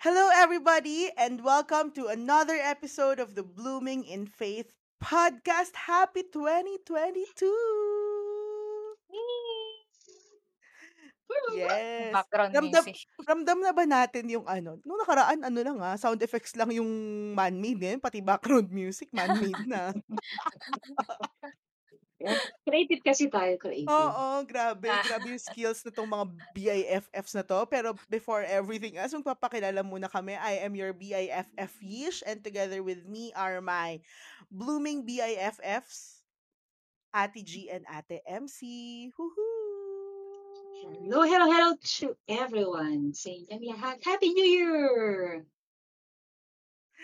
Hello, everybody, and welcome to another episode of the Blooming in Faith podcast. Happy 2022! Yes. Background Ramdam, music. ramdam na ba natin yung ano? Nung nakaraan, ano lang ah, sound effects lang yung man-made ngayon, pati background music, man-made na. Creative kasi tayo, creative. Oo, grabe. Ah. Grabe yung skills na tong mga BIFFs na to. Pero before everything else, magpapakilala muna kami. I am your BIFF Yish and together with me are my blooming BIFFs, Ate G and Ate MC. Woohoo! Hello, hello, hello to everyone. Sa inyong lahat. Happy New Year!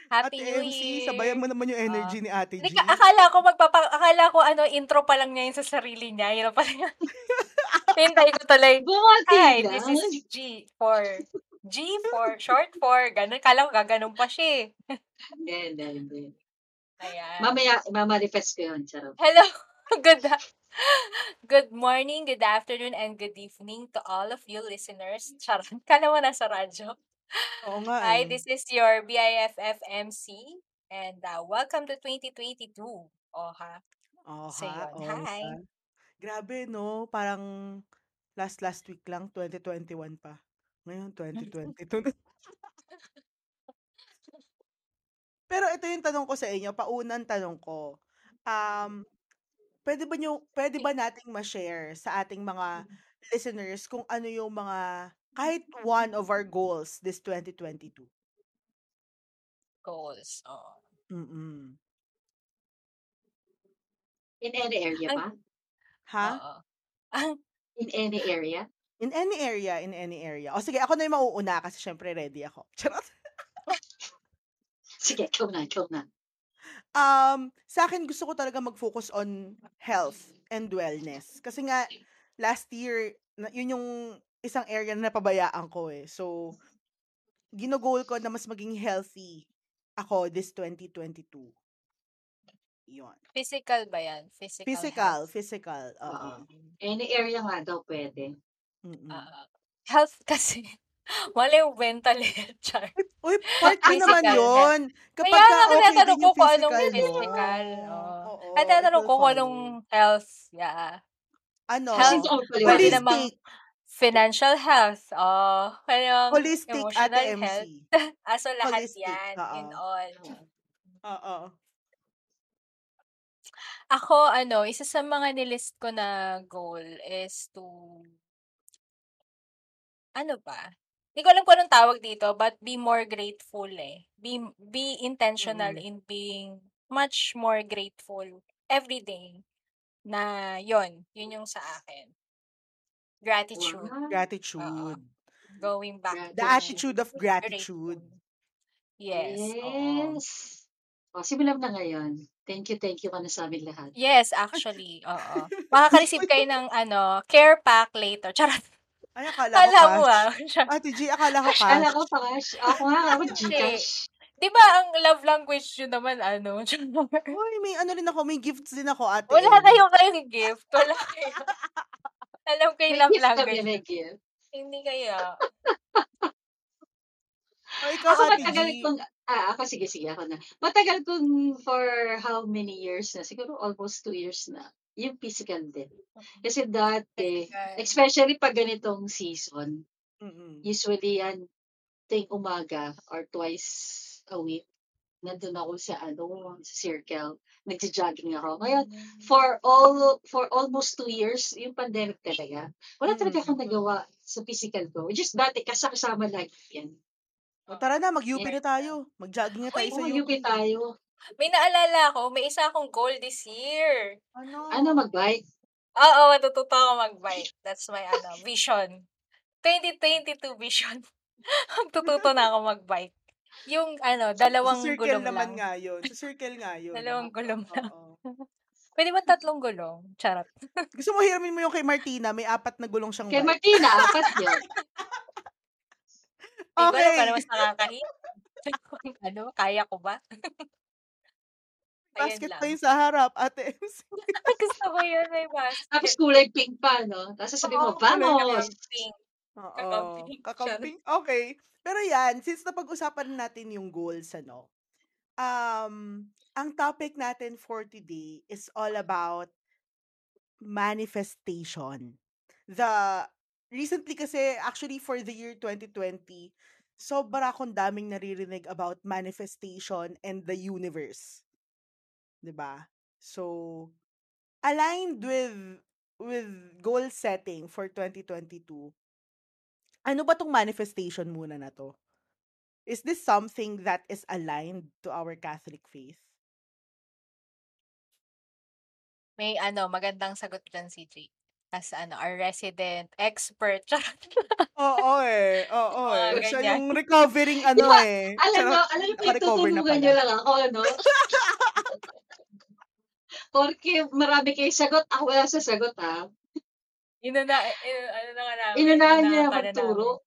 Happy Ate New MC, Year! sabayan mo naman yung energy ni Ate G. ka, akala ko magpapa, akala ko ano, intro pa lang niya yun sa sarili niya. Yun pala yun. Hintay ko tuloy. Bumati Hi, lang. this is G for, G for, short for, ganun. Kala ko gaganon pa siya eh. Hindi, hindi, hindi. Ayan. Mamaya, mamanifest ko yun. Charot. Hello. Good Good morning, good afternoon, and good evening to all of you listeners. Charot. Kala mo nasa radyo. Oo nga Hi, eh. this is your BIFF MC and uh, welcome to 2022. Oh, ha? Oo So, ha, yun. oo Hi. Grabe no, parang last last week lang, 2021 pa. Ngayon, 2022 na. Pero ito yung tanong ko sa inyo, paunang tanong ko. Um, pwede ba nyo, pwede ba nating ma-share sa ating mga listeners kung ano yung mga kahit one of our goals this 2022? Goals. Oh. Mm-mm. In any area ba? Ha? Oo. Ang In any area? In any area, in any area. O sige, ako na yung mauuna kasi syempre ready ako. Charot. Sige, ikaw na, ikaw na. Um, sa akin gusto ko talaga mag-focus on health and wellness. Kasi nga last year, na- yun yung isang area na napabayaan ko eh. So, ginogol ko na mas maging healthy ako this 2022. Yun. physical ba yan? Physical. Physical, health. physical. Oo. Any area nga daw pwede. Mm-mm. Health kasi. Wala yung mental health. Char. Uy, part ko naman yun. Kapag Kaya ka nga, okay din ko yung anong physical mo. physical. Oo. Oo, At it tatanong ko kung anong health. Yeah. Ano? Health. Yun. namang Holistic. Financial health. Oh, yung Holistic emotional ate MC. health. Ah, so lahat Holistic. yan. In Oo. all. Oo. Ako, ano, isa sa mga nilist ko na goal is to, ano ba? Hindi ko alam kung anong tawag dito, but be more grateful eh. Be, be intentional Mm. in being much more grateful every day. Na yon yun yung sa akin. Gratitude. Wow. Gratitude. Going back The to attitude of gratitude. gratitude. Yes. oo. Yes. O, simulan na ngayon. Thank you, thank you ka na sa amin lahat. Yes, actually. Oo. Makaka-receive kayo ng ano, care pack later. Charot. Ay, akala ko Kala mo ah. cash. Ate G, akala ko Kala cash. ko pa cash. Ako nga, ako Gcash. Di ba ang love language yun naman ano? Uy, may ano rin ako, may gifts din ako, ate. Wala kayo kayong gift. Wala kayo. Alam ko yung May love gift kami, language. may gift. Hindi kaya. O, ikaw, Ako ate matagal G. kong, ah, ako sige, sige, ako na. Matagal kong for how many years na? Siguro almost two years na. Yung physical din. Kasi dati, Physical. especially pag ganitong season, Mm-mm. usually yan, ting umaga or twice a week, nandun ako sa ano, sa circle, nagja-jogging ako. Ngayon, for all for almost two years, yung pandemic talaga, wala talaga Mm. akong nagawa sa physical ko. Just dati, kasama lang yan. O, tara na, mag-UP Yeah. na tayo. Mag-jogging na tayo Uy, sa UP. UP tayo. May naalala ako, may isa akong goal this year. Ano? Ano, mag-bike? Oo, matututo ako mag-bike. That's my ano, vision. 2022 vision. Magtututo na ako mag-bike. Yung ano, dalawang sa circle gulong naman lang. nga yun. Sa circle nga yun. Dalawang gulong lang. Oo. Pwede ba tatlong gulong? Charot. Gusto mo hiramin mo yung kay Martina, may apat na gulong siyang Kay bike. Martina, apat yun. Hindi ko alam Okay. mas nakakahiya. ano, kaya ko ba? Basket lang. pa yun sa harap, ate MC. Gusto ko yun, may Tapos basket. kulay pink pa, no? Tapos sabi mo, kulay vamos! Pink. Oo, Kakamping. Kakamping. Okay. Pero yan, since napag-usapan natin yung goals, ano, um, ang topic natin for today is all about manifestation. The, recently kasi, actually for the year 2020, sobra akong daming naririnig about manifestation and the universe. 'Di ba? So, aligned with with goal setting for 2022, ano ba tong manifestation muna na to? Is this something that is aligned to our Catholic faith? May ano, magandang sagot dyan si Jake. As ano, our resident expert. Oo eh. Oo eh. Siya ganyan. yung recovering ano Diba, eh. Alam mo, alam mo, pinagtutulungan nyo lang ako, ano? Porque marami kayo sagot, ako wala sa sagot, ha? Inuna, in, ano na nga namin. Inunahan niya na magturo.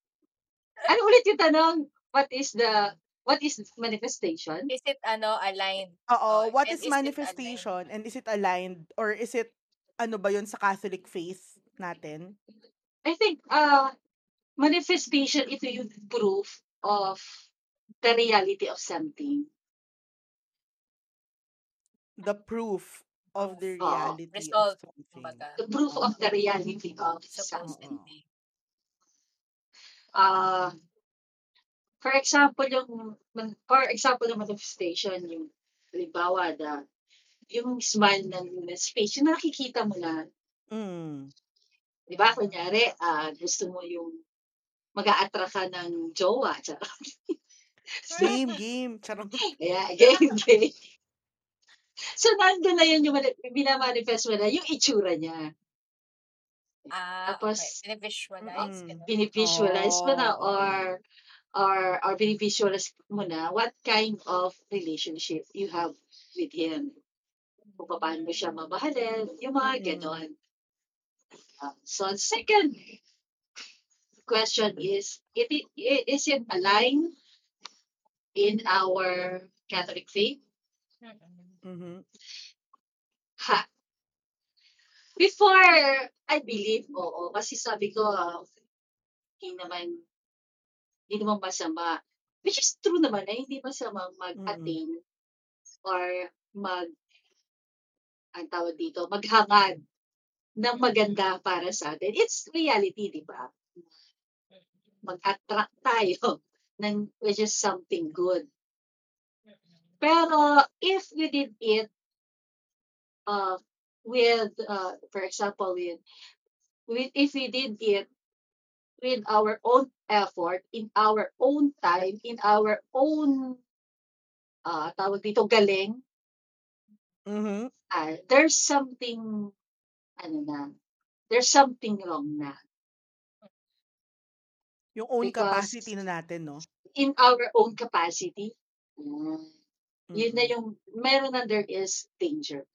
Ano ulit yung tanong? What is the, what is manifestation? Is it ano, aligned? Oo. Oh, What and is is aligned? manifestation? And is it aligned? Or is it, ano ba yun sa Catholic faith natin? I think, uh, manifestation is yung proof of the reality of something. The proof of the Oo. reality Result, of something. kumbaga. The proof of the reality of something. Supposedly. Uh, for example, yung, man- for example, yung manifestation, yung, halimbawa, the, yung smile ng ng space, yung nakikita mo na, Mm. di ba, kunyari, ah, gusto mo yung mag a ka ng jowa, charot. Game, game. Charot. Kaya, game, game. So, nandun na yun yung mani- binamanifest mo na, yung itsura niya. Ah, Tapos, okay. Bine-visualize. Mm. binivisualize mo na Oh, or or or binivisualize mo na what kind of relationship you have with him. Kung paano mo siya mamahalin, yung mga Mm-mm. ganon. Uh, so, second question is, it, i- is it aligned in our Catholic faith? Mm-mm. Mhm. Ha. Before, I believe, oo. Kasi sabi ko, ah, hindi naman, hindi naman masama. Which is true naman na hindi masama mag-attain or mag, ang tawag dito, maghangad ng maganda para sa atin. It's reality, di ba? Mag-attract tayo ng which is something good. Pero if we did it uh, with, uh, for example, with, with if we did it with our own effort, in our own time, in our own, uh, tawag dito, galing, Mhm. ah, there's something, ano na, there's something wrong na. Yung own Because- capacity na natin, no? In our own capacity, ah, yun na Mhm. yung, meron na there is danger.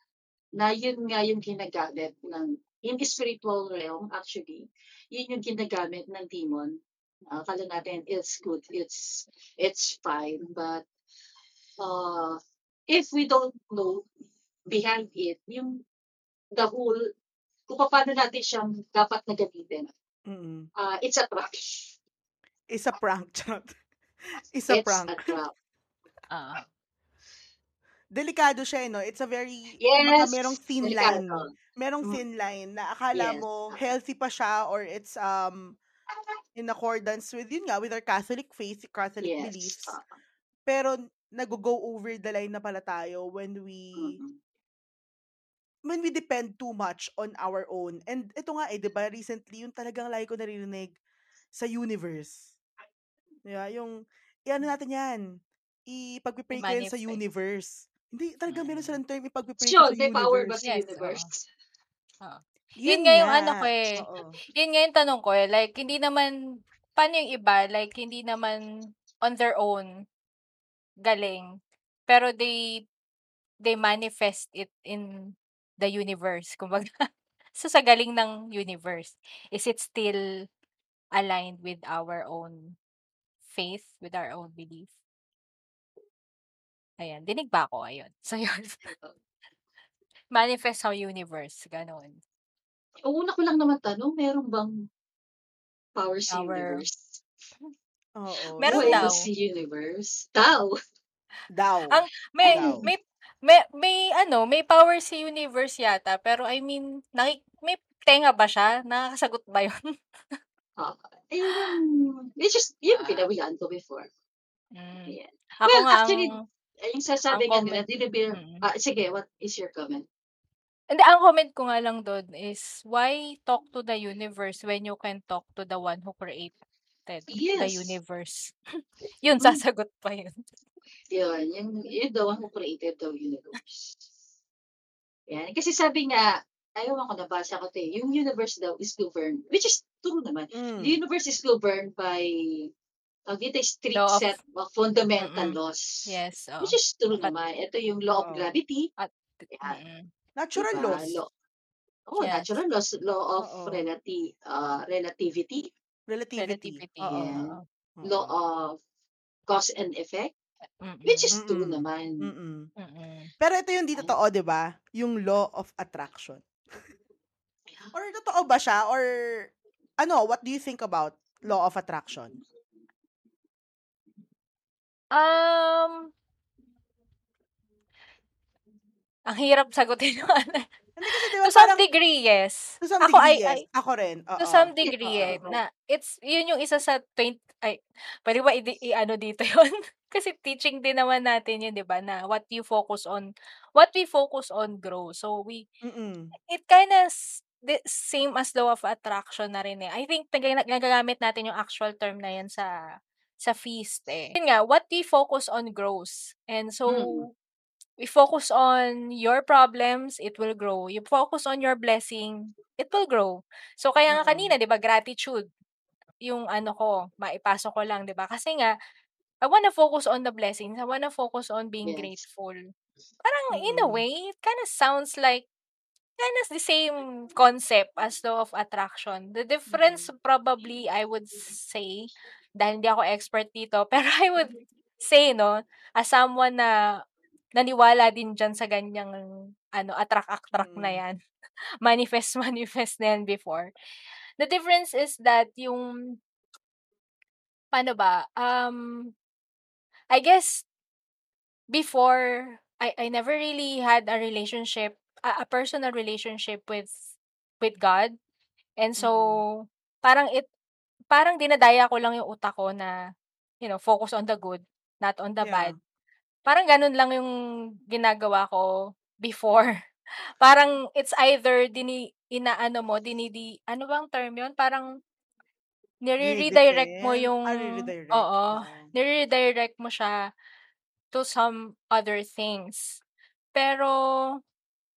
Na yun nga yung ginagamit ng, in the spiritual realm, actually, yun yung ginagamit ng demon. Uh, akala natin it's good, it's it's fine, but uh, if we don't know behind it, yung the whole, kung paano natin siyang dapat na gamitin, Mm-mm. uh, it's a trap. It's a prank. Charot. It's a it's prank. a trap. Ah. Delikado siya, eh, no? It's a very, Yes, merong thin line. delikado. Merong Mm. thin line na akala Yes. mo healthy pa siya or it's um in accordance with yun nga with our Catholic faith, Catholic Yes. beliefs. uh, Pero nag-go over the line na pala tayo when we mm, when we depend too much on our own. And ito nga eh, 'di ba, recently yung talagang lagi ko naririnig sa universe. Yeah, yung iano natin 'yan. Ipagpipray ko yan sa universe. Hindi talaga meron Mm. silang term ipagpipray Sure, sa may power ba universe. sa Yes, universe? Yun nga yung ano ko eh. Oo. Yun nga yung tanong ko eh. Like, hindi naman, paano yung iba? Like, hindi naman on their own galing. Pero they, they manifest it in the universe. Kumbaga, so sa galing ng universe, is it still aligned with our own faith, with our own belief? Ayan, dinig ba ako? Ayun. So, yun. Manifest sa universe. Ganon. Ang una ko lang naman tanong, meron bang Power sa Power. universe. Oo. Meron Buhay daw. sa universe. Daw. Daw. Ang may Daw. may may may ano, may power si universe yata, pero I mean, naki, may tenga ba siya? Nakakasagot ba 'yun? Ah, ayun. Which is, yun Ah. pinabayaan ko before. Mm. Ayan. Ako Well, nga actually, ang Yung sasabi nga nila, comment- dinibil, Mm. ah, sige, what is your comment? Hindi, ang comment ko nga lang doon is, why talk to the universe when you can talk to the one who created the Yes. universe? yun, Mm. sasagot pa yun. Yun, yung, yun the one who created the universe. Yan. Kasi sabi nga, ayaw ko nabasa ko to eh, yung universe daw is governed, which is true naman. Mm. The universe is governed by tawag dito, strict Law of- set of fundamental Mm-mm. laws. Yes. oo. Which is true But- naman. Ito yung law Oo. of gravity. At, mm, Natural Diba? laws. Law, oh, Yes. natural laws. Law of Oo. relati- uh, relativity. Relativity. relativity. Oo. Yeah. Oo. Law of cause and effect. Mm-mm. Which is true Mm-mm. naman. Mm-mm. Mm-mm. Pero ito yung di totoo, di ba? Yung law of attraction. Or totoo ba siya? Or ano, what do you think about law of attraction? Um, ang hirap sagutin yung ano. Hindi kasi di ba To some parang, degree, yes. to some Ako, degree, I, yes. I, Ako rin. Oo. to some degree, eh, na it's, yun yung isa sa 20, ay, pwede ba i- i-ano dito yun? Kasi teaching din naman natin yun, di ba, na what you focus on, what we focus on grows. So, we, Mm-mm. it kind of the same as law of attraction na rin eh. I think nag- nagagamit natin yung actual term na yan sa sa feast eh. Yun nga, what we focus on grows. And so, Mm. we focus on your problems, it will grow. You focus on your blessing, it will grow. So, kaya nga Oo. kanina, di ba, gratitude, yung ano ko, maipasok ko lang, di ba? Kasi nga, I wanna focus on the blessings. I wanna focus on being Yes. grateful. Parang, in a Mm-mm. way, it kind of sounds like kind of the same concept as law of attraction. The difference probably, I would say, dahil hindi ako expert dito, pero I would say, no, as someone na naniwala din dyan sa ganyang, ano, attract-attract na Mm. yan. manifest, manifest na yan before. The difference is that yung, paano ba, um, I guess, before, I, I never really had a relationship, a, a personal relationship with, with God. And so, Mm-mm. parang it, parang dinadaya ko lang yung utak ko na, you know, focus on the good, not on the Yeah. bad. Parang ganun lang yung ginagawa ko before. Parang it's either dini inaano mo, dinidi ano bang term 'yon? Parang nire-redirect mo Dinidefend? yung Ah, oo, Oo. nire-redirect mo siya to some other things. Pero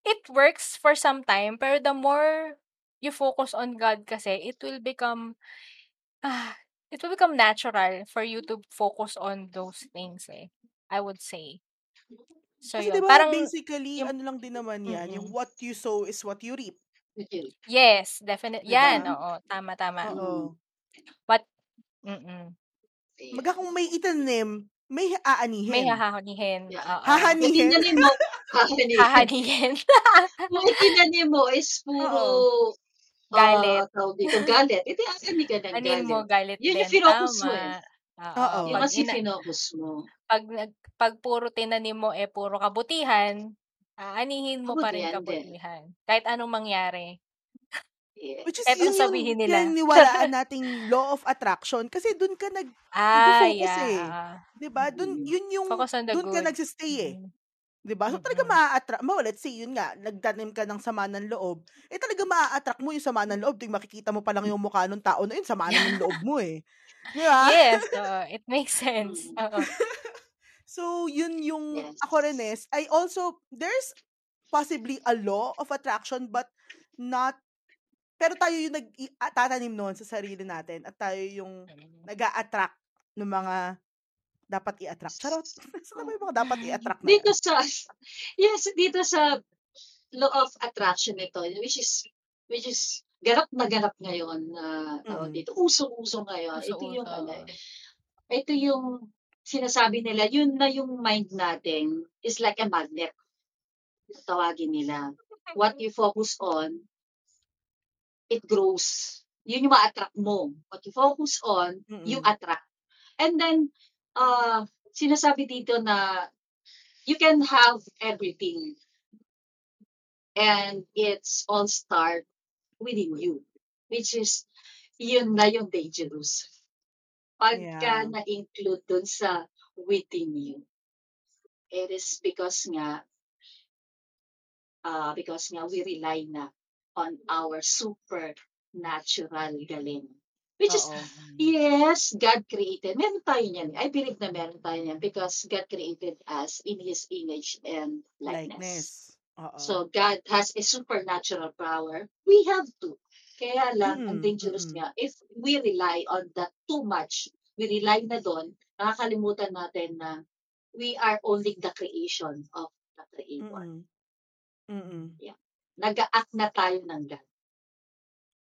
it works for some time, pero the more you focus on God kasi, it will become ah, it will become natural for you to focus on those things eh. I would say. So Kasi yun, ba parang basically, yung ano lang din naman yan, yung mm. what you sow is what you reap. Yes, definite. Di Yan, oo, tama tama. Oo. What mm. Maga kung may itanim, may May aanihin. hahanihin. Yeah. Oo. Kung Hahanihin? tinanim mo, hahanihin. Hahanihin. Kung tinanim mo is puro Oo. Galit. ah, tawag dito, galit. Ito ang ka ng Anin mo galit. galit Yun yung din. finocus mo eh. Oo. Oo. Yung kasi ina, finocus mo. pag, nag- pag puro tinanim mo eh puro kabutihan, aanihin mo pa rin Kabutihan din. kabutihan. Kahit anong mangyari. Yeah. Which is Kahit yun anong yung sabihin nila. pinaniwalaan nating law of attraction kasi dun ka nag Ah, eh. yeah. 'Di ba? Dun Mm. yun yung Focus on the dun ka nagsistay eh. Mm. 'Di ba? So talaga Mm-mm. maa-attract mo, let's say yun nga, nagtanim ka ng sama ng loob, eh talaga maa-attract mo yung sama ng loob, tuwing makikita mo pa lang yung mukha ng tao na yun, sama na ng loob mo eh. 'Di ba? Yes, oo. it makes sense. Mm. So yun yung Yes. ako rin is, I also there's possibly a law of attraction but not pero tayo yung nag tatanim noon sa sarili natin at tayo yung Mm. nag-a-attract ng mga dapat i-attract. Charot. Saan naman yung mga dapat i-attract na Dito yan? sa, yes, dito sa law of attraction nito, which is, which is, ganap na ganap ngayon na tawag Mm. dito, uso-uso ngayon. Ito yung, ano, ito yung sinasabi nila, yun na yung mind natin is like a magnet. Tawagin nila. What you focus on, it grows. yun yung ma-attract mo. What you focus on, you Mm. attract. And then, uh, sinasabi dito na you can have everything. And it's all start within you. Which is, yun na yung dangerous. Pagka Yeah. na-include dun sa within you. It is because nga, uh, because nga we rely na on our supernatural galing. Which is, Oo. yes, God created. Meron tayo niyan. I believe na meron tayo niyan because God created us in His image and likeness. Likeness. Oo. So, God has a supernatural power. We have to. Kaya lang, ang Mm, dangerous mm. nga, if we rely on that too much, we rely na doon, nakakalimutan natin na we are only the creation of the Creator. Mm. Mm. Nag-act na tayo ng God.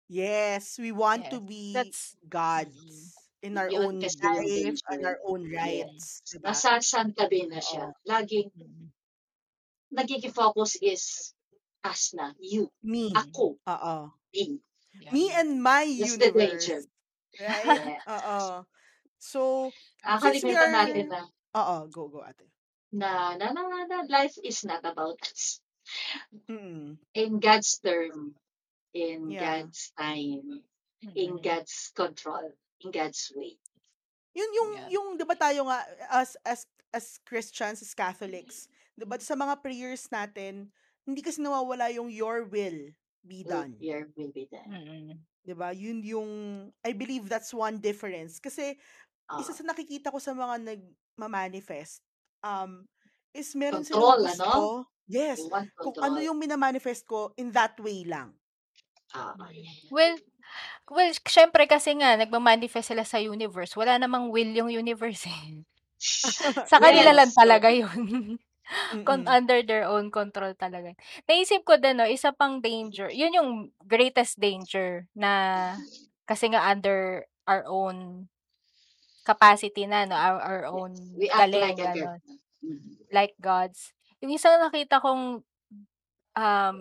Yes, we want to Yes. be That's gods in our Yun own yung life and danger. our own Yes. rights, 'di ba? Nasasantabi na siya. Oo. Laging, mm, nagiging focus is us na, you, Me. ako, Oo. me. yeah. Me and my That's the universe. danger. Right? Yes. Oo. So, since we are natin na, Oo, go go ate. na, na, na, na, na, life is not about us. Mm. In God's term, in Yeah. God's time, in Mm. God's control, in God's way. Yun yung Yeah. yung 'di ba tayo nga as as as Christians, as Catholics, 'di ba sa mga prayers natin, hindi kasi nawawala yung your will be Will, done. your will be done. Mm. 'Di ba? Yun yung I believe that's one difference kasi isa Ah, sa nakikita ko sa mga nagma-manifest um is meron control, silang ano? gusto. Yes, You want kung ano yung minamanifest ko in that way lang. Ah, Well, well, syempre kasi nga nagma-manifest sila sa universe. Wala namang will yung universe eh. Sa kanila lang yes. talaga yun. Con- Mm. under their own control talaga. Naisip ko din, no, isa pang danger. Yun yung greatest danger na kasi nga under our own capacity na, no, our, our own Yes. We act galing, like a God. gano'n. Mhm. like gods. Yung isang nakita kong um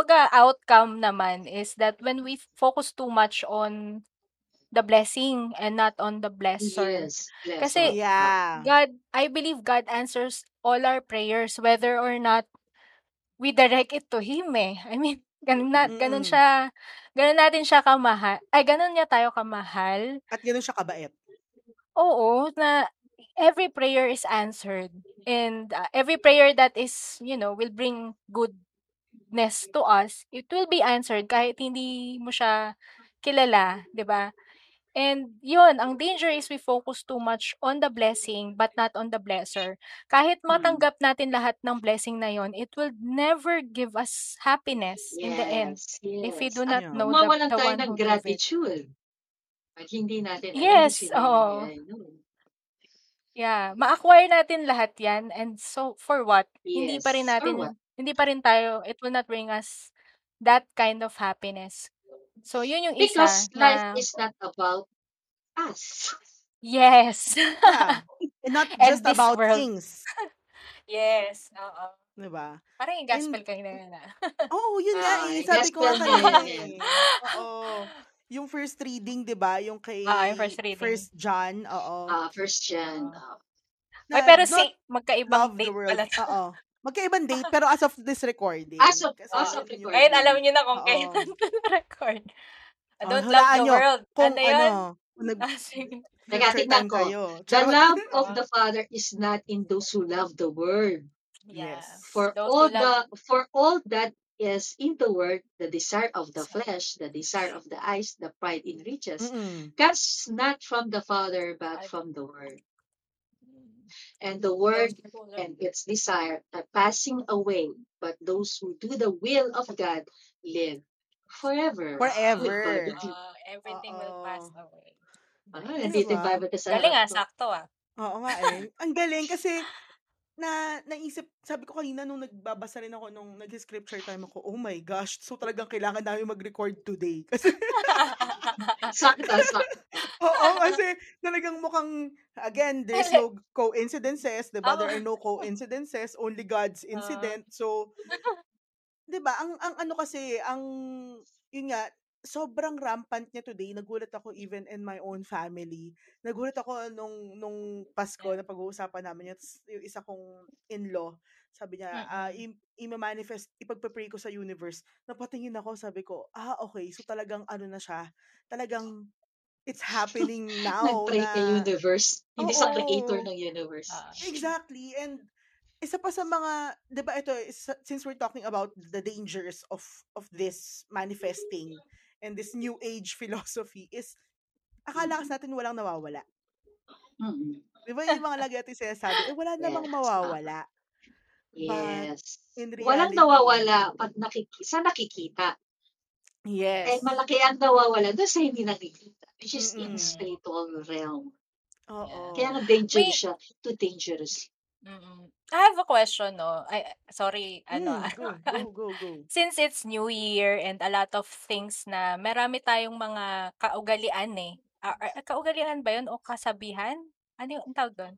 pagka outcome naman is that when we focus too much on the blessing and not on the blesser. Yes. Kasi. Ah, Yeah. God, I believe God answers all our prayers whether or not we direct it to Him eh. I mean, ganun, na, ganun Mm. siya, ganun natin siya kamahal. Ay, ganun niya tayo kamahal. At gano'n siya kabait. Oo, na every prayer is answered. And uh, every prayer that is, you know, will bring goodness to us, it will be answered kahit hindi mo siya kilala, 'di ba? And yun, ang danger is we focus too much on the blessing but not on the blesser. Kahit Mm. matanggap natin lahat ng blessing na yon, it will never give us happiness in the end Yes. if we Yes. do not know the, mawalan the tayo one ng who gave it. gratitude. Pag hindi natin Yes, may ano. Yeah, ma-acquire natin lahat 'yan and so for what? Hindi pa rin Yes. Natin? Hindi pa rin tayo it will not bring us that kind of happiness. So yun yung isa Because life na is not about us. yes. Yeah. And not and just this about world. things. Yes, oo. 'Di ba? Parang yung And gospel kanina na. Oo, yun nga Ah, eh. Sabi ko nga gospel kanina din yan. eh. Oo. Yung first reading, 'di ba? Yung kay Oo, yung first reading. First John, oo. Ah, first gen. Oo. ah, Ay, Na pero not si magkaibang love the date world. pala to. Oo. Magkaibang date pero as of this recording. as of, Kasi as of yun yung Ngayon, alam recording. niyo na kung kailan to record. I Oh, don't love hulaan the nyo world. kung Ano yun? ano, kung nag Ah, sige. scripture Teka, tignan time ko. kayo. The love of the Father is not in those who love the world. Yes. For Those all love the for all that is in the world, the desire of the flesh, the desire of the eyes, the pride in riches, Mm-mm. comes not from the Father but I- from the world. And the love and its desire are passing away, but those who do the will of God live forever Forever. Ah, everything will pass away. Ah, nandito yung Diba? Bible Galing ah, sakto ah. Oo nga eh. Ang galing kasi na naisip, sabi ko kanina nung nagbabasa rin ako nung nag-scripture time ako, oh my gosh, so talagang kailangan namin mag-record today. Kasi, Sakto, sakto. oo, kasi talagang mukhang, again, there's no coincidences, diba? There are no coincidences, only God's Oo. incident. So, 'di ba? Ang ang ano kasi, ang yun nga, sobrang rampant niya today. Nagulat ako even in my own family. Nagulat ako nung nung Pasko na pag-uusapan namin yun. Yung isa kong in-law, sabi niya, ah, Mm. im ima-manifest, ipagpe-pray ko sa universe. Napatingin ako, sabi ko, ah, okay. So talagang ano na siya, talagang it's happening now Nag-pray kay na universe, hindi sa creator ng universe. Oo. Exactly. And isa pa sa mga, 'di ba ito, since we're talking about the dangers of of this manifesting and this new age philosophy is akala kasi natin walang nawawala. Mm. 'Di ba yung mga lagi natin sinasabi, eh wala namang Yes. mawawala. But Yes. in Walang reality, nawawala pag nakiki sa nakikita. yes. Eh malaki ang nawawala doon sa hindi nakikita, which is in Mm-mm. spiritual realm. Oo. Kaya nga dangerous Wait. siya, too dangerous. Mm. I have a question, no? I, sorry, ano, Mm, go, go, go, go. since it's New Year and a lot of things na marami tayong mga kaugalian eh. Ah, ah, kaugalian ba yun o kasabihan? Ano yung tawag doon?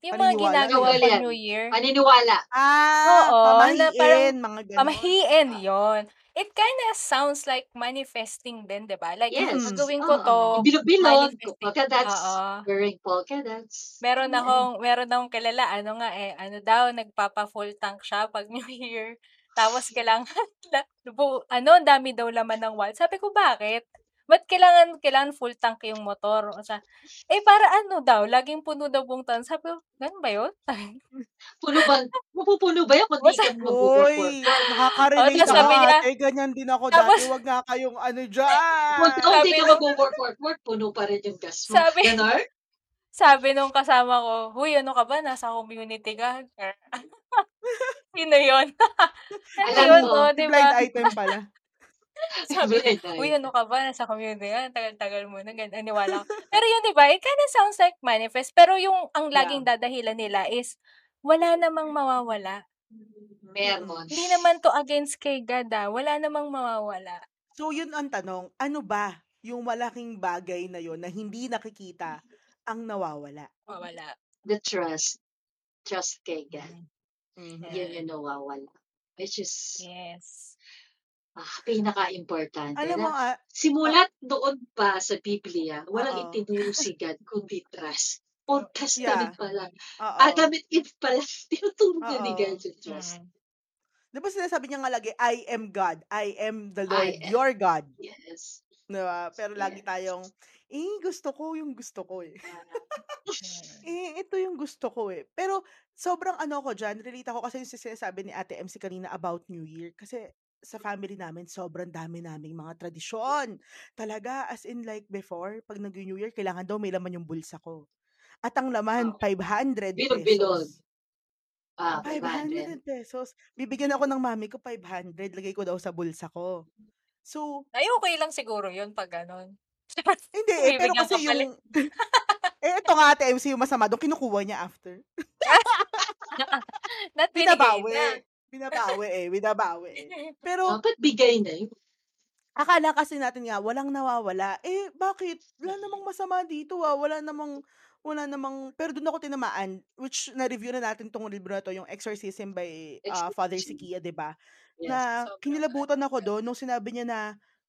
Yung mga Paniniwala, ginagawa pag Kaugalian. New Year. Paniniwala. Ah, Oo, na parang pamahiin, mga ganon. Pamahiin yon. It kind of sounds like manifesting din, di ba? Like, Yes. gagawin ko Oo. to, Bilog-bilog, manifesting. polka dots, Oo. wearing polka dots. Meron Yan. akong, meron akong kilala, ano nga eh, ano daw, nagpapa-full tank siya pag New Year. Tapos kailangan, la- bu- ano, ang dami daw laman ng wallet. Sabi ko, bakit? Ba't kailangan, kailangan full tank yung motor? O sa, eh, para ano daw, laging puno daw buong tank. Sabi ko, ganun ba yun? Puno ba? Mapupuno ba yan kung di ka Uy, nakaka-relate tapos sabi ka. niya- Ate, ganyan din ako Tapos- dati. Wag nga kayong ano dyan. Kung di ka mag-work, work, work, puno pa rin yung gas mo. Sabi- Ganon? Sabi nung kasama ko, huy, ano ka ba? Nasa community ka? Sino yun? Alam yun, mo, oh, Si di blind item pala. Sabi niya, uy, ano ka ba? Nasa community ka? Tagal-tagal mo na. Ganun, aniwala ko. Pero yun, di ba? It kind of sounds like manifest. Pero yung ang laging dadahilan nila is, wala namang mawawala. Meron. Hindi naman to against kay God, ah. Wala namang mawawala. So, yun ang tanong. Ano ba yung malaking bagay na yon na hindi nakikita ang nawawala? Mawala. The trust. Trust kay God. Mhm. Yeah. Yun yung nawawala. Which is Yes. Ah, pinaka-importante. Alam mo, na, ah, simulat doon pa sa Biblia, walang Oo. itinuro si God kundi trust. Old Yeah. Testament pa lang. oo. Adam and Eve pa lang, tinuturo ka ni Oo. God yung trust. Mm. Di ba sinasabi niya nga lagi, I am God. I am the Lord, I am. your God. Yes. Diba? Pero lagi Yes. tayong, eh, gusto ko yung gusto ko eh. Mm. Eh, ito yung gusto ko eh. Pero, sobrang ano ko dyan, relate ako kasi yung sinasabi ni Ate MC kanina about New Year. Kasi, sa family namin, sobrang dami naming mga tradisyon. Talaga, as in like before, pag nag-New Year, kailangan daw may laman yung bulsa ko. At ang laman, Oh. 500 Bilog-bilog. pesos. Ah, 500 500. pesos. Bibigyan ako ng mami ko 500. Lagay ko daw sa bulsa ko. So, Ay, okay lang siguro yun pag ganun. hindi eh. Pero kasi yung... eh, ito nga ate MC yung masama doon. Kinukuha niya after. Not Binabawi. na. Binabawi eh. Binabawi eh. Pero, Dapat bigay na yun. akala kasi natin nga, walang nawawala. Eh, bakit? Wala namang masama dito ah. Wala namang, wala namang, pero doon ako tinamaan, which na-review na natin tong libro na to, yung Exorcism by uh, Father. Sikia, di ba? Yes. na kinilabutan ako doon nung sinabi niya na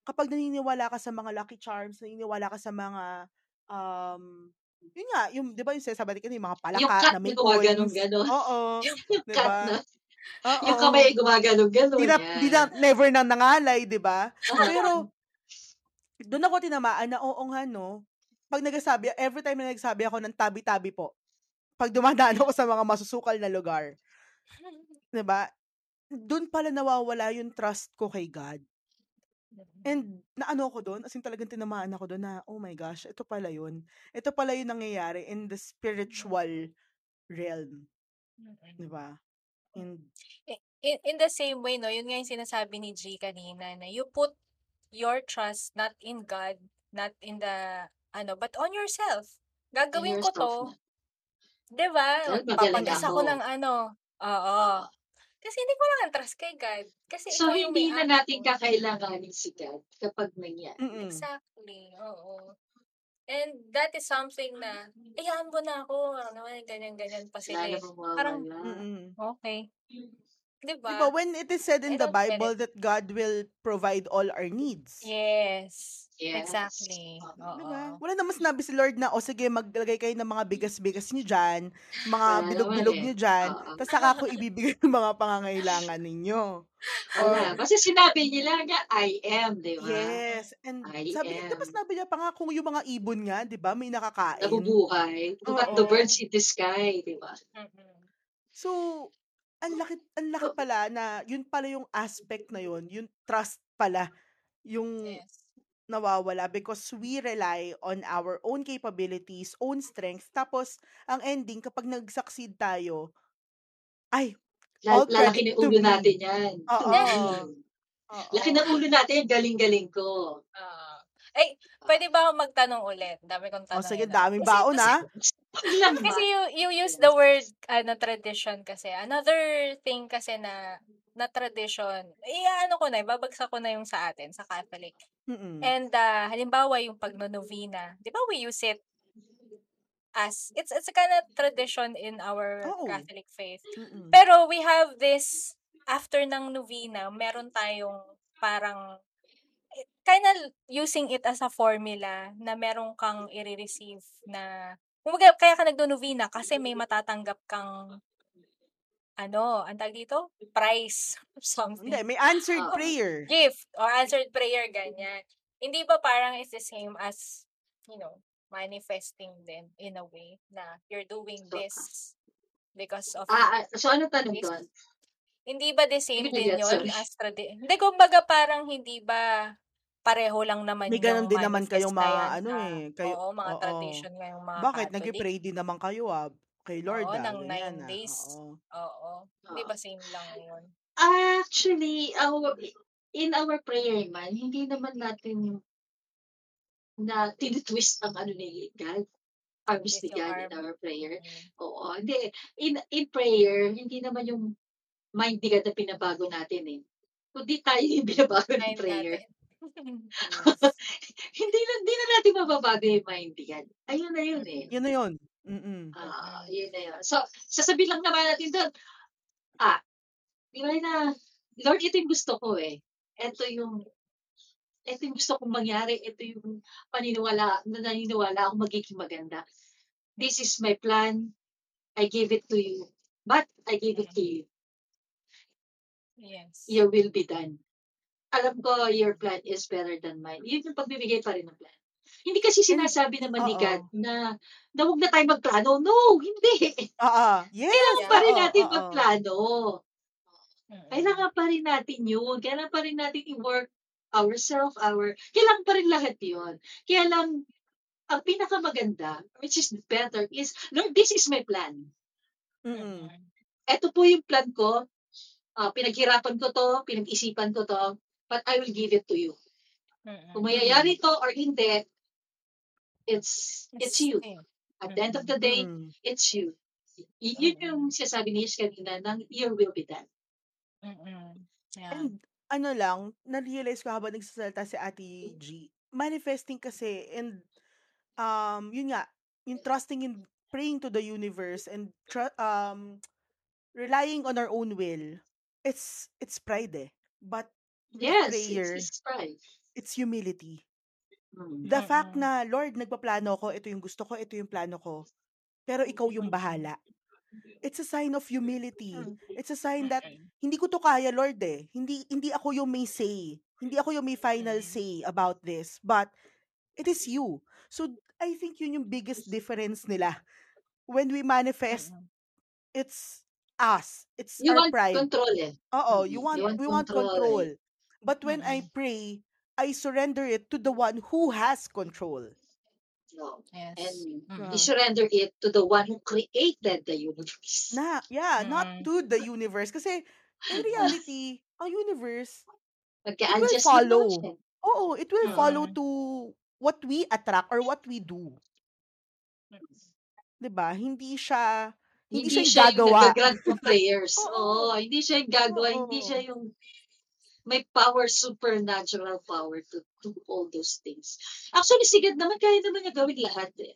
kapag naniniwala ka sa mga lucky charms, naniniwala ka sa mga um yun nga, yung 'di ba yung sinasabi natin yung mga palaka Yung cat na na may coins. ganon. Oo. Yung 'di cat ba? na, Oo. yung kamay ay gumaganon ganon. Di na, Yan. di na, never na nangalay, 'di ba? Pero doon ako tinamaan na oo nga no. Pag nagsasabi, every time na nagsabi ako ng tabi-tabi po, pag dumadaan ako sa mga masusukal na lugar, 'di ba? Doon pala nawawala yung trust ko kay God. And naano ako doon, as in talagang tinamaan ako doon na, oh my gosh, ito pala yun. Ito pala yung nangyayari in the spiritual realm. Di ba? And, in, in the same way, no, yun nga yung sinasabi ni G kanina, na you put your trust not in God, not in the, ano, but on yourself. Gagawin ko to, na. di ba? Dahil magaling ko ako. ng ano. Oo. Kasi hindi ko lang trust kay God. Kasi So, ikaw yung hindi na ano. natin kakailanganin si God kapag nangyari. mm Exactly. Oo. And that is something na, ayaan mo na ako, ano, ganyan-ganyan pa sila Wala eh. namang Parang, mawawala. mm okay. 'Di ba, ba? when it is said I in the Bible that God will provide all our needs. Yes. Yes. Exactly. Oo. Ba? Oo. Wala naman sinabi si Lord na, o sige, maglagay kayo ng mga bigas-bigas nyo dyan, mga Wala bilog-bilog eh. nyo dyan, Oo. tapos saka ko ibibigay yung mga pangangailangan ninyo. Or, Wala. Basta sinabi nila nga, I am, di ba? yes. And I sabi, am. sinabi niya pa nga, kung yung mga ibon nga, di ba, may nakakain. Nabubuhay. Look at the birds in the sky, di ba? Mm-mm. So, ang laki, ang laki pala na yun pala yung aspect na yun, yung trust pala, yung Yes. nawawala because we rely on our own capabilities, own strength. Tapos, ang ending, kapag nag-succeed tayo, ay, all lal- lalaki ng ulo natin yan. To Oo. Laki Oo. ng ulo natin, galing-galing ko. Ah. Ay, pwede ba ako magtanong ulit? Dami kong O tanong sige, eh, no? daming baon kasi, ah. Ba? kasi you, you use the word, ano, tradition kasi. Another thing kasi na, na tradition, eh, ano ko na, babagsak ko na yung sa atin, sa Catholic. Mm-mm. And, uh, halimbawa, yung pagnonovena, di ba we use it as, it's, it's a kind of tradition in our Oo. Catholic faith. Mm-mm. Pero we have this, after ng novena, meron tayong parang, kind of using it as a formula na meron kang i-receive na, kumbaga, kaya ka nagdo-novena kasi may matatanggap kang, ano, ang tag dito? Prize or Hindi, something. may answered Oo. prayer. Gift or answered prayer, ganyan. Hindi ba parang it's the same as, you know, manifesting din in a way na you're doing So, this because of ah, ah, so ano tanong doon? hindi ba the same Hindi din yun sorry. as tradi- Hindi, kumbaga parang hindi ba pareho lang naman May ganun yung din naman kayong mga, ano na, eh, kayo, oo, mga oo. tradition ngayong mga Bakit? Catholic. Nag-pray din naman kayo ah, kay Lord Oo, ah, ng nine ah. days. Oo. Oo. Hindi ba same lang yun? Actually, our, in our prayer man, hindi naman natin yung na tinitwist ang ano ni God. Harvest Twist ni God in our prayer. Mm. Oo. Hindi. In, in prayer, hindi naman yung mind ni God na pinabago natin eh. Kundi tayo yung binabago ng prayer. natin. Yes. hindi na, hindi na natin mababago yung God. Ayun na yun eh. Yun na yun. Mm-mm. Ah, yun na yun. So, sasabihin lang naman natin doon, ah, di ba na, Lord, ito yung gusto ko eh. Ito yung, ito yung gusto kong mangyari. Ito yung paniniwala, na naniniwala ako magiging maganda. This is my plan. I gave it to you. But I gave it to you. Yes. Your will be done. Alam ko, your plan is better than mine. Yun yung pagbibigay pa rin ng plan. Hindi kasi sinasabi naman ni. God na, na huwag na tayo magplano. No, hindi. Oo. Yes. Kailangan pa rin natin Oo. magplano. Kailangan pa rin natin yun. Kailangan pa rin natin i-work ourselves, our, kailangan pa rin lahat yun. Kaya lang, ang pinakamaganda, which is better, is, Lord, this is my plan. Mm-mm. Ito po yung plan ko. Ah, pinaghirapan ko to, pinag-isipan ko to, but I will give it to you. Kung Mm-mm. mayayari to or hindi, it's, it's It's you. same. At the end of the day, Mm-mm. it's you. Y- yun yung sinasabi ni Jesus kanina, ng your will be done. Mm-mm. Yeah. And ano lang, na-realize ko habang nagsasalita si Ate G, manifesting kasi and um yun nga, yung trusting in praying to the universe and tr- um relying on our own will. It's it's pride eh. But with Yes, prayer, it's, it's pride. it's humility. Mm. The fact na Lord, nagpaplano ko, ito yung gusto ko, ito yung plano ko. Pero ikaw yung bahala. It's a sign of humility. It's a sign that hindi ko to kaya, Lord eh. Hindi hindi ako yung may say. Hindi ako yung may final Mm. say about this. But it is you. So I think yun yung biggest difference nila. When we manifest, it's us. It's You our want pride. control eh. Oo, Mm, you want You want we want control control. But when I Mm-mm. pray, I surrender it to the one who has control. No. Yes. And Mm-mm. you Uh, surrender it to the one who created the universe. na, yeah, not Mm-mm. to the universe. Kasi in reality, ang universe, it will Nag-a-adjust lang naman follow. siya. Oo, it will follow Mm-mm. to what we attract or what we do. Mm-mm. 'Di ba? Hindi siya hindi Hindi siya yung siya yung gagawa. nag-grant ng prayers. Oo. Oo, hindi siya yung gagawa. Hindi Oo. siya yung may power, supernatural power to do all those things. Actually, si God naman, kaya naman niya gawin lahat eh.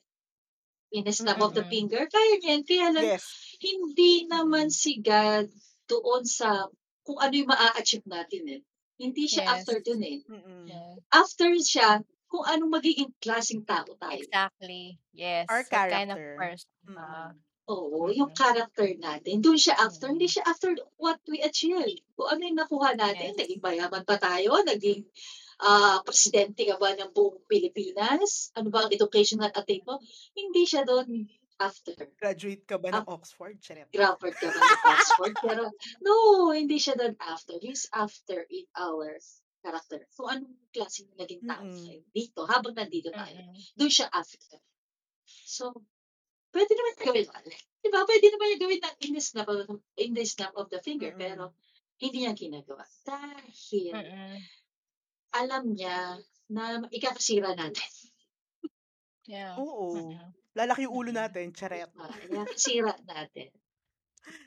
In a snap of the finger, kaya niya yan. Kaya lang, Yes. hindi naman si God doon sa kung ano yung maa-achieve natin eh. Hindi siya Yes. after dun eh. Mm-mm. After siya, kung anong magiging klaseng tao tayo. Exactly. Yes. Our What kind of character. person. Mm-mm. ah, Oo, Mm. yung character natin. Doon siya after. Hindi siya after what we achieve. Kung ano yung nakuha natin. Yes. Naging mayaman pa tayo. Naging ah presidente ka ba ng buong Pilipinas? Ano ba ang educational attain mo? Hindi siya doon after. Graduate ka ba ng Oxford? Charet. Grammar ka ba ng Oxford? Pero no, hindi siya doon after. He's after in our character. So anong klaseng naging tao tayo dito habang nandito tayo. mm-mm. Doon siya after. So, pwede naman gawin ulit. Di ba? Pwede naman yung gawin ng in the snap of, in the snap of the finger. Mm-mm. Pero, hindi niya ginagawa. Dahil, Mm-mm. alam niya na ikakasira natin. Yeah. Oo. Mm-mm. Lalaki yung ulo natin. Charet. Ah, Ikakasira natin.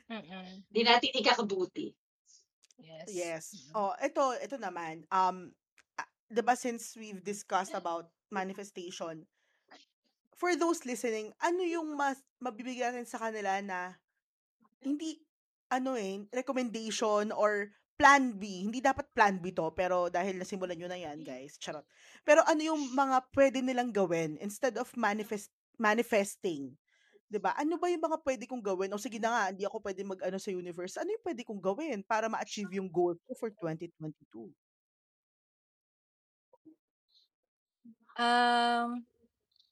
Hindi natin ikakabuti. Yes. Yes. Oh, ito, ito naman. Um, ah, 'di ba since we've discussed about manifestation, for those listening, ano yung mas mabibigyan natin sa kanila na hindi ano eh, recommendation or plan B. Hindi dapat plan B to, pero dahil nasimulan nyo na yan, guys. Charot. Pero ano yung mga pwede nilang gawin instead of manifest manifesting? 'Di ba? Ano ba yung mga pwede kong gawin? O sige na nga, hindi ako pwede mag-ano sa universe. Ano yung pwede kong gawin para ma-achieve yung goal ko for 2022? Um,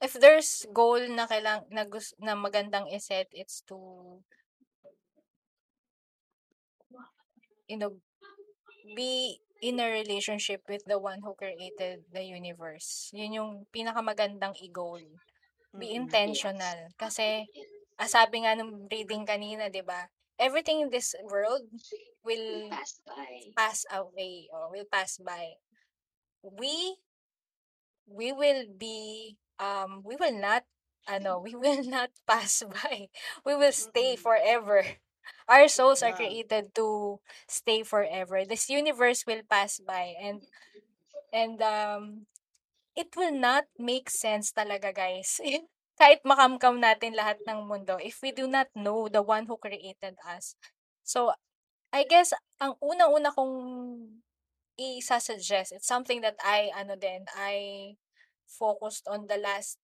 if there's goal na kailang na, gus, na magandang iset, it's to you know be in a relationship with the one who created the universe. Yun yung pinakamagandang i-goal. Be Mm-mm. intentional. Kasi, ah, sabi nga ng reading kanina, di ba? Everything in this world will Pass by. pass away or will pass by. We we will be um we will not ano we will not pass by. We will stay forever. Our souls are created to stay forever. This universe will pass by and and um it will not make sense talaga guys. Kahit makamkam natin lahat ng mundo if we do not know the one who created us. So I guess ang unang-una kong isa-suggest, it's something that I, ano din, I focused on the last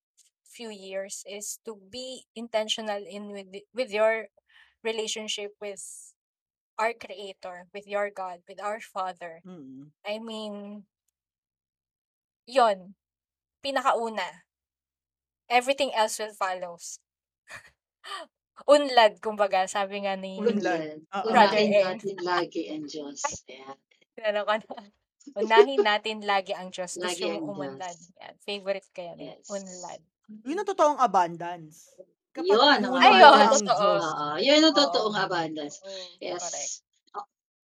few years is to be intentional in with, with your relationship with our creator, with your God, with our Father. Mm-mm. I mean, yon pinakauna. Everything else will follows. Unlad, kumbaga, sabi nga ni Unlad. Unlad. Oo. Brother Unahin natin lagi ang Diyos. Ano ko na. Unahin natin lagi ang Diyos. Gusto Lagi ang mo umunlad. Yan. Favorite ko yan. Yes. Unlad. Yun ang totoong abundance. Kapag Yun, ang mo oo, ang totoo. Diyos. Oo, yun ang Oo. totoong abundance. Oh, correct. Yes. O-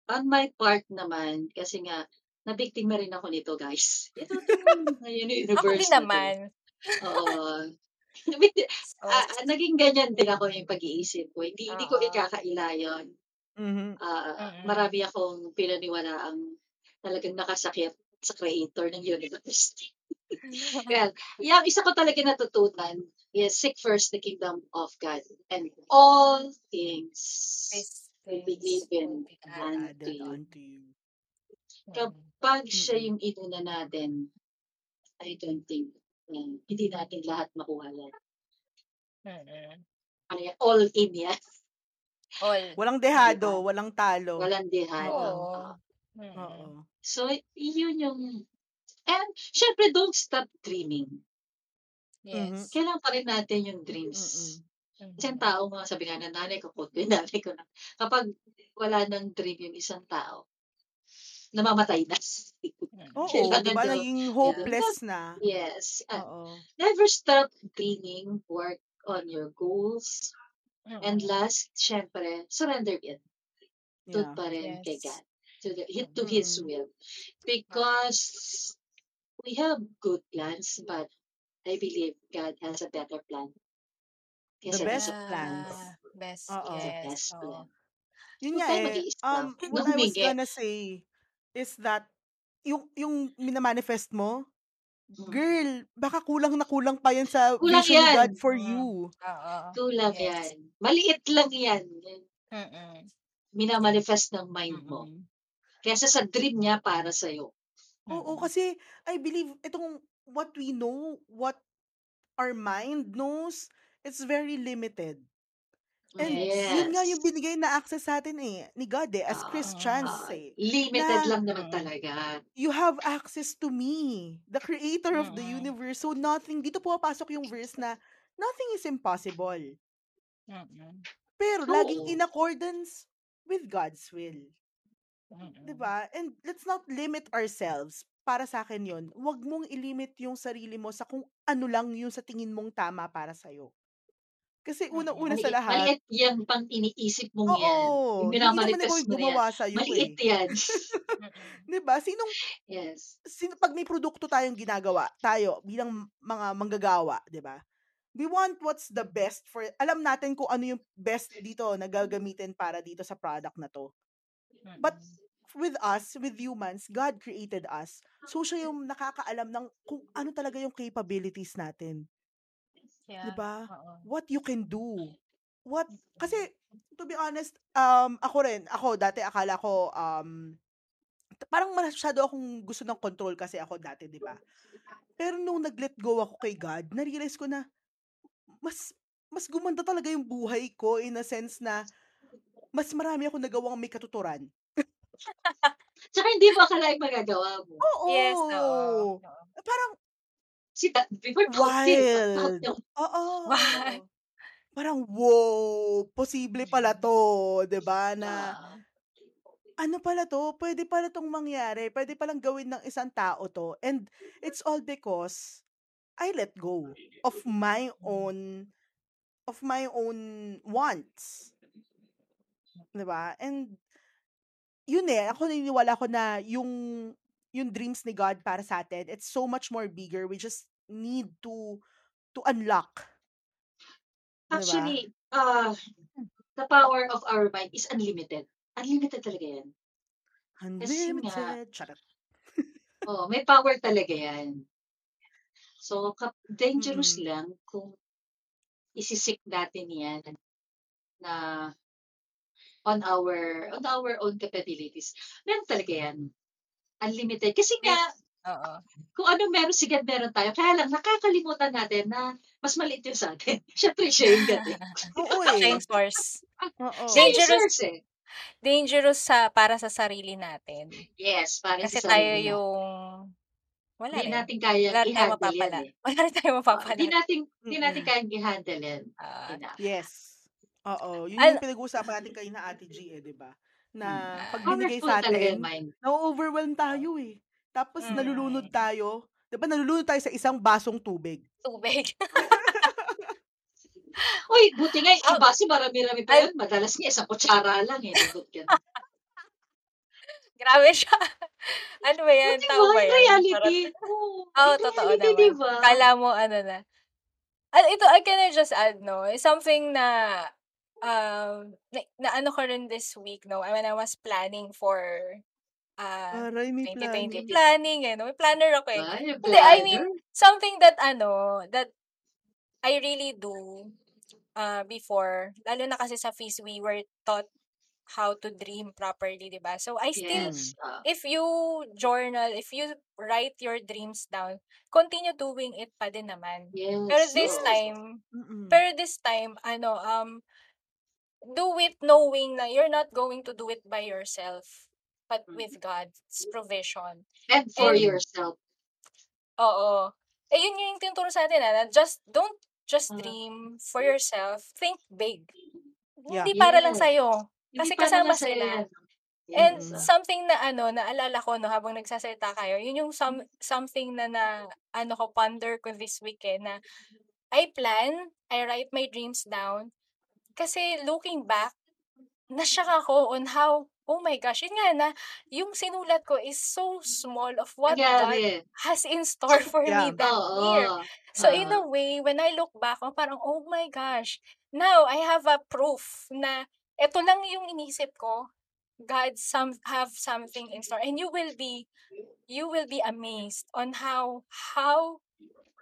On my part naman, kasi nga, nabiktima rin ako nito, guys. Ito ngayon yung Ako universe din na to. naman. Oo. Nabikti- So, ah, ah, naging ganyan din ako yung pag-iisip ko. Hindi, hindi ko Oo. ikakaila yun. Mhm. Ah, Mm-mm. marami akong pinaniwala ang talagang nakasakit sa creator ng universe. well, yung isa ko talaga natutunan is seek first the kingdom of God and all things will be given unto you. unto you. Mm. Pag siya Mm-mm. yung inuna natin, I don't think um, hindi natin lahat makuha yan. Mm-mm. Ano yan? All in yan. All. Walang dehado, Diba? walang talo. Walang dehado. Oo. Oo. Mm-mm. Oo. So, yun yung... And, syempre, don't stop dreaming. Yes. Kailangan pa rin natin yung dreams. Mm-mm. Kasi ang tao, mga sabi nga ng nanay ko, kung yung nanay ko na, kapag wala ng dream yung isang tao, namamatay na. Mm. Oo, Kailangan di ba? daw. Naging hopeless na. yes. Uh, Oo. never stop dreaming. Work on your goals. And last, syempre, surrender it. Doon Yeah. pa rin kay Yes. God. To, the, to His will. Because we have good plans, but I believe God has a better plan. The best of plans. Ah, Best. The yes. best oo. plan. Yun nga eh. Um, what I was gonna say is that yung yung minamanifest mo, Mm. girl, baka kulang na kulang pa yan sa Kulang vision yan. God for you. Oo. Kulang Yes. yan. Maliit lang yan. Mm-mm. minamanifest ng mind mo. Kesa sa dream niya para sa'yo. Oo, Mm. kasi I believe itong what we know, what our mind knows, it's very limited. And yun nga yung Yes. binigay na access sa atin eh, ni God eh, as Ah, Christians ah, eh. limited Na lang naman Mm. talaga. you have access to me, the creator of the Mm. universe. So nothing, dito pumapasok yung verse na nothing is impossible. Mm. Pero laging Oo. in accordance with God's will. Mm. 'Di ba? And let's not limit ourselves. Para sa akin 'yon. Huwag mong ilimit yung sarili mo sa kung ano lang yung sa tingin mong tama para sa Kasi Mm. unang-una sa Maliit, lahat, maliit yan pang iniisip mong yan. Yung oo, hindi naman ikaw yung mo na yan. gumawa sa iyo Maliit eh. yan. Mm. 'Di ba? Sinong yes. sino pag may produkto tayong ginagawa, tayo bilang mga manggagawa, 'di ba? We want what's the best for alam natin kung ano yung best dito na gagamitin para dito sa product na 'to. But with us, with humans, God created us. So siya yung nakakaalam ng kung ano talaga yung capabilities natin, Yeah. 'di ba? What you can do. What kasi to be honest, um ako rin, ako dati akala ko um parang masyado akong gusto ng control kasi ako dati, 'di ba? Pero nung nag-let go ako kay God, na-realize ko na mas mas gumanda talaga yung buhay ko in a sense na mas marami ako nagawang may katuturan. Tsaka hindi mo akalain magagawa mo. Oo. Yes, oo. Parang Si ta- before wild. Oo. Wow. Parang wow, posible pala to, 'di ba? Na Ah, ano pala to, pwede pala tong mangyari, pwede palang gawin ng isang tao to. And it's all because I let go of my own of my own wants. 'Di ba? And yun eh, ako naniniwala ko na yung yung dreams ni God para sa atin, it's so much more bigger. We just need to to unlock. 'Di ba? Actually, uh, the power of our mind is unlimited. Unlimited talaga yan. Nga, Unlimited. Charot. oh, may power talaga yan. So, dangerous Mm. lang kung isisik natin yan na on our on our own capabilities. Meron talaga yan. Unlimited. Kasi nga, Oo. kung ano meron si God, meron tayo. Kaya lang, nakakalimutan natin na mas maliit yung sa atin. Siyempre, siya yung eh. Oo eh. source. Oo. Dangerous. eh. Dangerous sa para sa sarili natin. Yes, para Kasi sa tayo sarili natin. yung wala Hindi rin. natin kayang Wala i-handle yan eh. Wala rin tayong Ah, mapapala. Hindi natin, hindi natin kayang i-handle yan. Enough. Yes. Oo. Yun yung pinag-uusapan natin kayo na Ate G eh, di ba? Na Hmm. pag binigay sa atin, na-overwhelm tayo eh. Tapos nalulunod mm, tayo. Di ba nalulunod tayo sa isang basong tubig. tubig. Uy, buti nga, Oh, yung baso marami-rami pa yun. Madalas nga, isang kutsara lang eh. Grabe siya. Ano ba yan? Buti Tao ba? yan? Reality. Oo. In totoo naman. ba? Kala mo ano na. Ah, ito, I can I just add, no? It's something na, um, na, na ano ko rin this week, no? I mean, I was planning for, uh, Aray, may 2020 planning. planning, eh, no? May planner ako eh. Ay, Hindi, I mean, something that, ano, that I really do, uh, before, lalo na kasi sa fees, we were taught how to dream properly, di ba? So, I still, Yes. Ah, if you journal, if you write your dreams down, continue doing it pa din naman. Pero yes. this Oo. time, Mm-mm. pero this time, ano, um, do it knowing na you're not going to do it by yourself, but Mm. with God's provision. And for And, yourself. oo. Eh, yun yung tinuturo sa atin, ah, na just, don't just Ah, dream for yourself. Think big. Yeah. Hindi para lang yes. sa'yo. Hindi Kasi para kasama lang sila. yan. And ah. something na ano, naalala ko no habang nagsasalita kayo, yun yung some, something na na ano ko ponder ko this weekend na I plan, I write my dreams down kasi looking back, na-shock ako on how oh my gosh, yun nga na yung sinulat ko is so small of what God Nangyari. has in store for me Yeah. that year. Oo. So in Oo. a way, when I look back, oh, parang oh my gosh, now I have a proof na eto lang yung inisip ko. God some have something in store and you will be you will be amazed on how how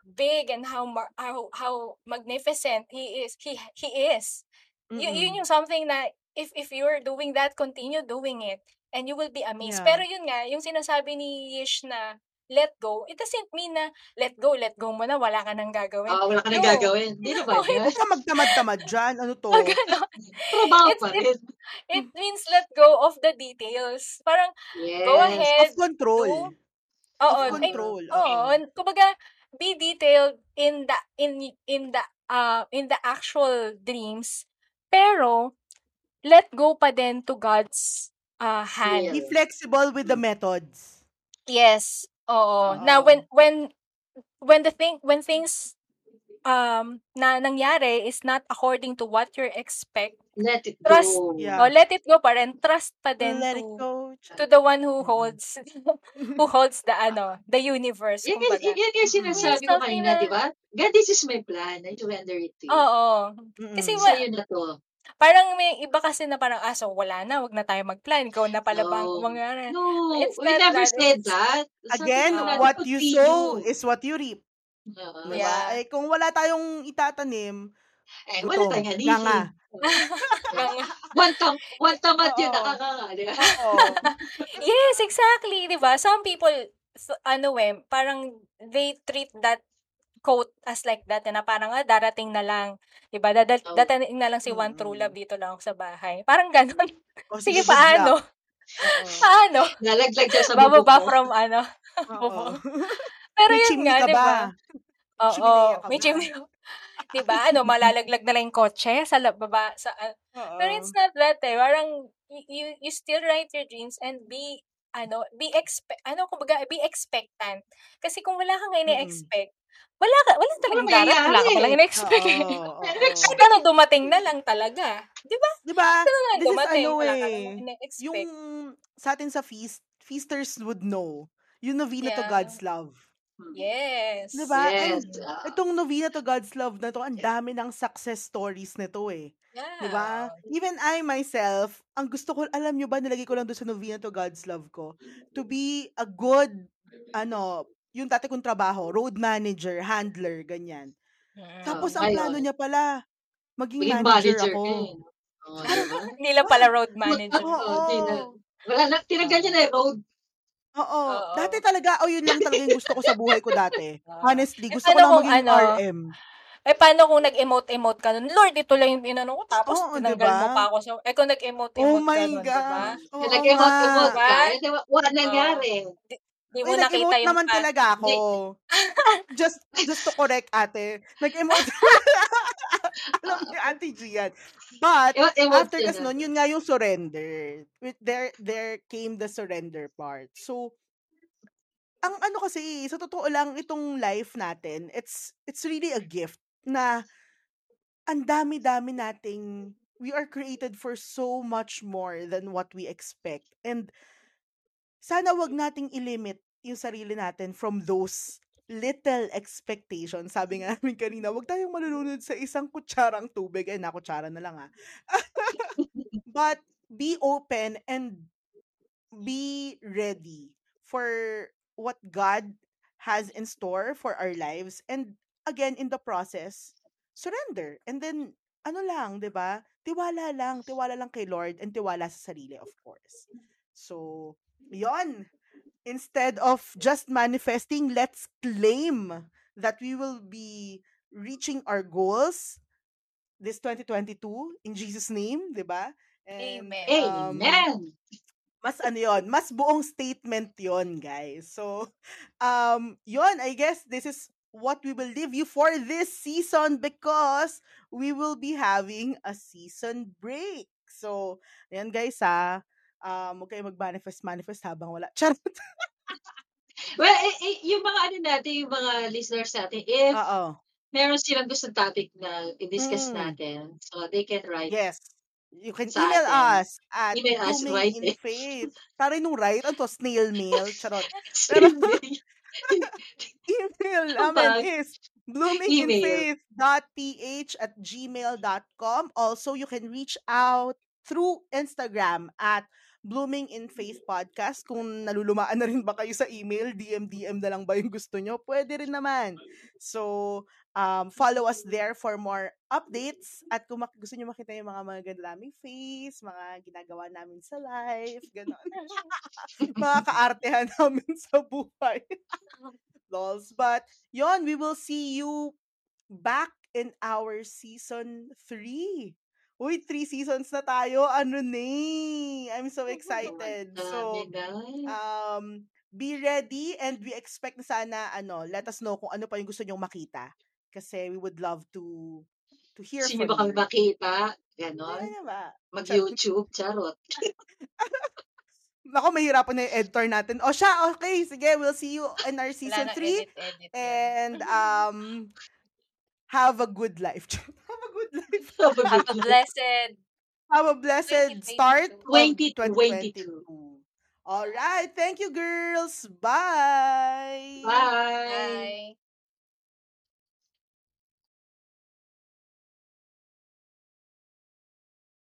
big and how how, how magnificent he is he he is. Y- yun Mm-mm. yung something na if if you're doing that, continue doing it and you will be amazed. Yeah. Pero yun nga, yung sinasabi ni Yish na let go, it doesn't mean na let go, let go mo na, wala ka nang gagawin. Ah, wala ka nang No. gagawin. Hindi yan. Huwag ka magtamad-tamad dyan. Ano to? Ganon, Trabaho pa rin. it means let go of the details. Parang Yes. go ahead, Of control. do Oo, Of ay, control. oo. Kumbaga, be detailed in the in in the uh in the actual dreams, pero let go pa din to God's uh hand. Yeah. Be flexible with the methods. Yes. Oo. Now Oo. when when when the thing when things um na nangyari is not according to what you expect, Let it Trust- go. Yeah. oh, let it go pa rin. Trust pa din Let it to go. to the one who Mm. holds who holds the ano, the universe Yan, yan, kumbaga. yan, yung sinasabi ko kanina, na- di ba? God, this is my plan. I surrender it to you. Oo. Mm-mm. Kasi wa- Sa'yo na to. Parang may iba kasi na parang, ah, so wala na, wag na tayo mag-plan. Ikaw na pala bang No. mangyari? No, It's we never that. said that. Again, what you sow is what you reap. Oo. Diba? Yeah. Eh, kung wala tayong itatanim, Eh, wala gutom, tayong nga hanihin. nga. One tam, one tamat yun, Oo. nakakanga, di ba? Oo. yes, exactly, 'di ba? Some people ano eh, parang they treat that quote as like that na parang ah, darating na lang, 'di ba? Dadal- Oo. dadating na lang si One True. Love dito lang ako sa bahay. Parang ganun. O, Sige, good luck. paano? Oo. Paano? Nalaglag siya sa bubog Bababa mo. from ano? Oo. Pero May yun nga, ka 'di ba? ba? Oo, Chimenea ka may ba? chimney. 'Di ba? Ano, malalaglag na lang yung kotse sa baba sa ah, Oo. Pero it's not that eh. Parang, y- you, you still write your dreams and be, ano, be expect, ano, kumbaga, be expectant. Kasi kung wala kang ine-expect, wala ka, wala talagang mangyayari. darat, wala ka palang ine-expect eh. Oo, oo, Kahit ano, dumating na lang talaga. Di ba? Di ba? Ano nga, This is dumating, ano wala ka eh. namang ine-expect. Yung sa atin sa feast, feasters would know. Yung novena to Yeah. God's love. Yes. Di ba? Yes. And ah. itong novena to God's love na to, ang dami ng success stories nito eh. Yeah. Di ba? Even I myself, ang gusto ko, alam nyo ba, nilagay ko lang doon sa novena to God's love ko, to be a good, ano, yung dati kong trabaho, road manager, handler, ganyan. Mm. Tapos Oh, ang plano niya pala, maging Maging manager, manager ako. eh. Oo, di ba? Hindi lang pala road manager. Oo. Di na. Wala na, tinanggal niya na road. Oo. Oo. Dati talaga, oh, yun lang talaga yung gusto ko sa buhay ko dati. Oo. Honestly, gusto ko Ano lang kung maging ano, RM. Eh, paano kung nag-emote-emote ka nun? Lord, ito lang yung inano ko. Tapos, Oo, tinanggal diba? mo pa ako. So, eh, kung nag-emote-emote Oh ka my nun, diba? gosh. Oo Nag-emote-emote nga. ka. Eh, di ba, Wala nangyari. Di Uy, mo nakita nag-emote yung naman pa- talaga ako. just just to correct ate. Nag-emote. Alam niyo, Auntie Gian. But, Emote after yun kas na. nun, yun nga yung surrender. With there, there came the surrender part. So, ang ano kasi, sa totoo lang, itong life natin, it's, it's really a gift na ang dami-dami nating, we are created for so much more than what we expect. And, sana wag nating ilimit yung sarili natin from those little expectations. Sabi nga namin kanina, wag tayong malulunod sa isang kutsarang tubig. Eh, na kutsara na lang ah. But be open and be ready for what God has in store for our lives. And again, in the process, surrender. And then, ano lang, di ba? Tiwala lang. Tiwala lang kay Lord and tiwala sa sarili, of course. So, yon instead of just manifesting, let's claim that we will be reaching our goals this 2022 in Jesus name, 'di ba? Amen. um, Amen. mas ano yon, mas buong statement yon, guys. So, um, yon, I guess this is what we will leave you for this season because we will be having a season break. So, ayan guys ha, um, huwag kayo mag-manifest, manifest habang wala. Charot. Well, eh, eh, yung mga ano natin, yung mga listeners natin, if Oo. meron silang gustong topic na i-discuss Mm. natin, so they can write. Yes. You can Sa email atin. us at Email us, right in eh. faith. Taray nung right, ano to, snail mail, charot. Pero, email namin Bag. is bloominginfaith.ph at gmail.com. Also, you can reach out through Instagram at Blooming in Faith Podcast. Kung nalulumaan na rin ba kayo sa email, DM-DM na lang ba yung gusto nyo? Pwede rin naman. So, Um, follow us there for more updates. At kung mak- gusto nyo makita yung mga magaganda naming face, mga ginagawa namin sa life, gano'n. mga kaartehan namin sa buhay. Lols. But, yon we will see you back in our season 3. Uy, three seasons na tayo. Ano ni? I'm so excited. So, um, be ready and we expect na sana, ano, let us know kung ano pa yung gusto nyong makita. Kasi we would love to to hear Sino from ba kami makita? Ano Ganon. ba? Mag-YouTube, charot. Nako, mahirapan na yung editor natin. O siya, okay, sige, we'll see you in our season nang 3. edit, edit. yan. And, um, have a good life. have a good life. Have a Have a good blessed Have a blessed 2022. start of 2022. 2022. All right. Thank you, girls. Bye. Bye. Bye.